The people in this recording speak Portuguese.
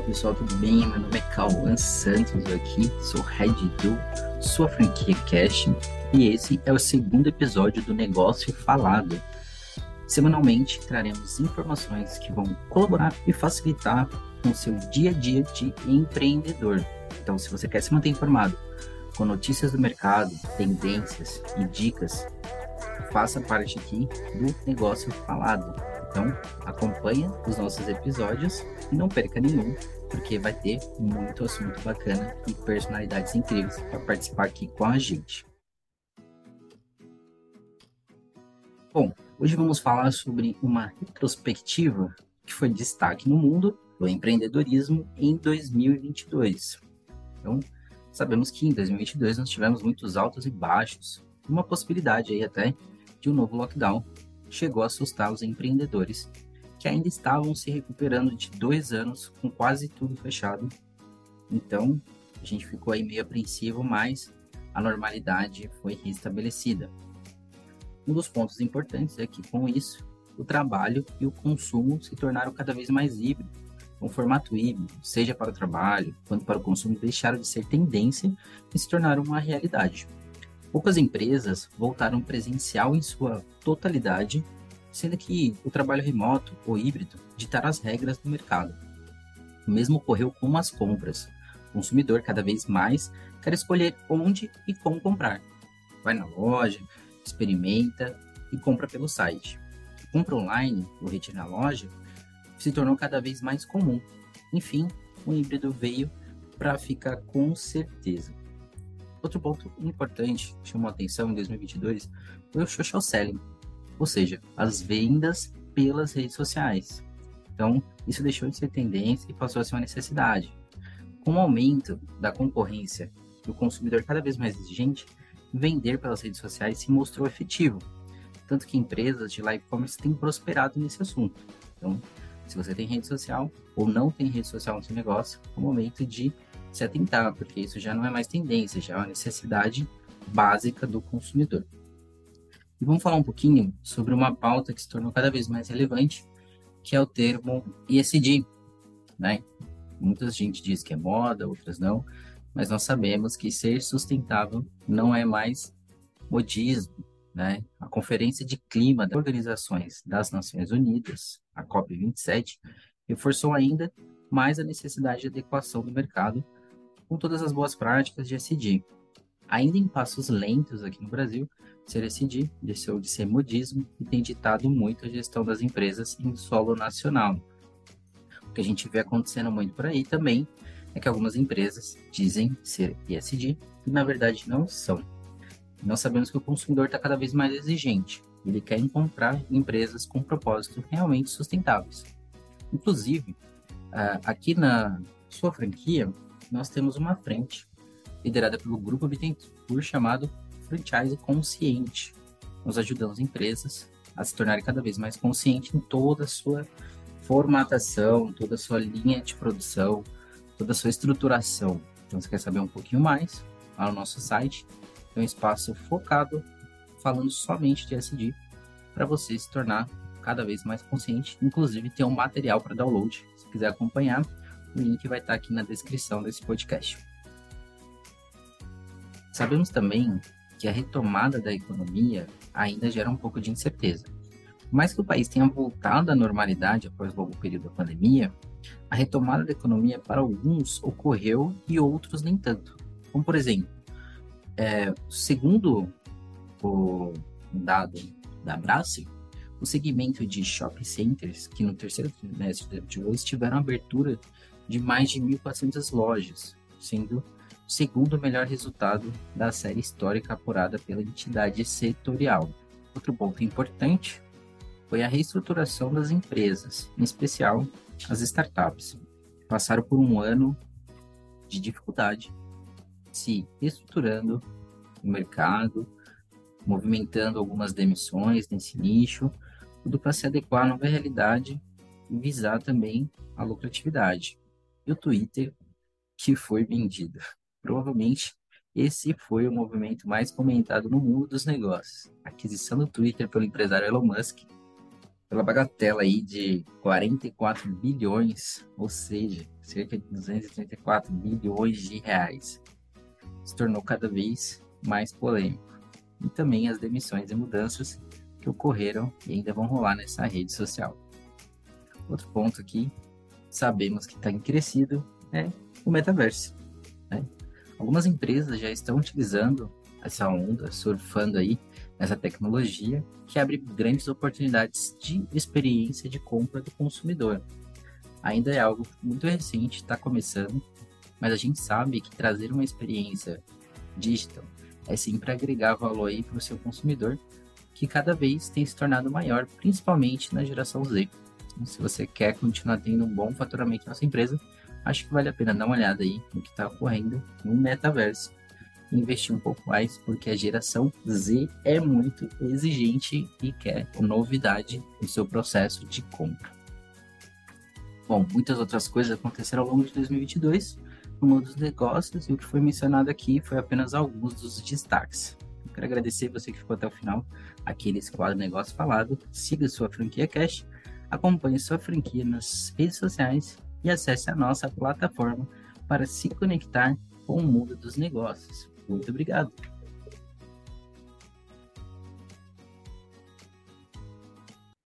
pessoal, tudo bem? Meu nome é Cauã Santos aqui, sou head do Sua Franquia Cash e esse é o segundo episódio do Negócio Falado. Semanalmente traremos informações que vão colaborar e facilitar com o seu dia a dia de empreendedor. Então, se você quer se manter informado com notícias do mercado, tendências e dicas, faça parte aqui do Negócio Falado. Então, acompanha os nossos episódios e não perca nenhum, porque vai ter muito assunto bacana e personalidades incríveis para participar aqui com a gente. Bom, hoje vamos falar sobre uma retrospectiva que foi destaque no mundo do empreendedorismo em 2022. Então, sabemos que em 2022 nós tivemos muitos altos e baixos, uma possibilidade aí até de um novo lockdown chegou a assustar os empreendedores que ainda estavam se recuperando de dois anos com quase tudo fechado. Então, a gente ficou aí meio apreensivo, mas a normalidade foi restabelecida. Um dos pontos importantes é que, com isso, o trabalho e o consumo se tornaram cada vez mais híbridos. Um formato híbrido, seja para o trabalho quanto para o consumo, deixaram de ser tendência e se tornaram uma realidade. Poucas empresas voltaram presencial em sua totalidade, sendo que o trabalho remoto ou híbrido ditaram as regras do mercado. O mesmo ocorreu com as compras. O consumidor cada vez mais quer escolher onde e como comprar. Vai na loja, experimenta e compra pelo site. Compra online ou rede na loja se tornou cada vez mais comum. Enfim, o híbrido veio para ficar com certeza. Outro ponto importante que chamou a atenção em 2022 foi o social selling, ou seja, as vendas pelas redes sociais. Então, isso deixou de ser tendência e passou a ser uma necessidade. Com o aumento da concorrência e o consumidor cada vez mais exigente, vender pelas redes sociais se mostrou efetivo, tanto que empresas de live commerce têm prosperado nesse assunto. Então, se você tem rede social ou não tem rede social no seu negócio, é o momento de se atentar, porque isso já não é mais tendência, já é uma necessidade básica do consumidor. E vamos falar um pouquinho sobre uma pauta que se tornou cada vez mais relevante, que é o termo ESG, né? Muita gente diz que é moda, outras não, mas nós sabemos que ser sustentável não é mais modismo, né? A Conferência de Clima das Organizações das Nações Unidas, a COP27, reforçou ainda mais a necessidade de adequação do mercado com todas as boas práticas de SD. Ainda em passos lentos aqui no Brasil, ser SD deixou de ser modismo e tem ditado muito a gestão das empresas em solo nacional. O que a gente vê acontecendo muito por aí também é que algumas empresas dizem ser ESG e na verdade não são. Nós sabemos que o consumidor está cada vez mais exigente. Ele quer encontrar empresas com propósitos realmente sustentáveis. Inclusive, ah, aqui na sua franquia, nós temos uma frente liderada pelo grupo Bittencourt chamado Franchise Consciente. Nós ajudamos empresas a se tornarem cada vez mais conscientes em toda a sua formatação, toda a sua linha de produção, toda a sua estruturação. Então, se quer saber um pouquinho mais, lá no nosso site tem um espaço focado falando somente de SD para você se tornar cada vez mais consciente. Inclusive, tem um material para download, se quiser acompanhar o link vai estar aqui na descrição desse podcast. Sabemos também que a retomada da economia ainda gera um pouco de incerteza. Por mais que o país tenha voltado à normalidade após o longo período da pandemia, a retomada da economia para alguns ocorreu e outros nem tanto. Como, por exemplo, é, segundo o dado da Brassi, o segmento de shopping centers, que no terceiro trimestre de hoje tiveram abertura de mais de 1.400 lojas, sendo o segundo melhor resultado da série histórica apurada pela entidade setorial. Outro ponto importante foi a reestruturação das empresas, em especial as startups. Passaram por um ano de dificuldade, se reestruturando no mercado, movimentando algumas demissões nesse nicho, tudo para se adequar à nova realidade e visar também a lucratividade e o Twitter que foi vendido. Provavelmente esse foi o movimento mais comentado no mundo dos negócios. A aquisição do Twitter pelo empresário Elon Musk pela bagatela aí de 44 bilhões, ou seja, cerca de 234 bilhões de reais. Se tornou cada vez mais polêmico. E também as demissões e mudanças que ocorreram e ainda vão rolar nessa rede social. Outro ponto aqui, sabemos que está em crescido, é o metaverso. Né? Algumas empresas já estão utilizando essa onda, surfando aí nessa tecnologia que abre grandes oportunidades de experiência de compra do consumidor. Ainda é algo muito recente, está começando, mas a gente sabe que trazer uma experiência digital é sempre agregar valor aí para o seu consumidor, que cada vez tem se tornado maior, principalmente na geração Z. Então, se você quer continuar tendo um bom faturamento na sua empresa, acho que vale a pena dar uma olhada aí no que está ocorrendo no metaverso investir um pouco mais, porque a geração Z é muito exigente e quer novidade no seu processo de compra. Bom, muitas outras coisas aconteceram ao longo de 2022 no mundo dos negócios e o que foi mencionado aqui foi apenas alguns dos destaques. Quero agradecer você que ficou até o final aqui nesse quadro Negócio Falado. Siga sua franquia Cash, acompanhe sua franquia nas redes sociais e acesse a nossa plataforma para se conectar com o mundo dos negócios. Muito obrigado.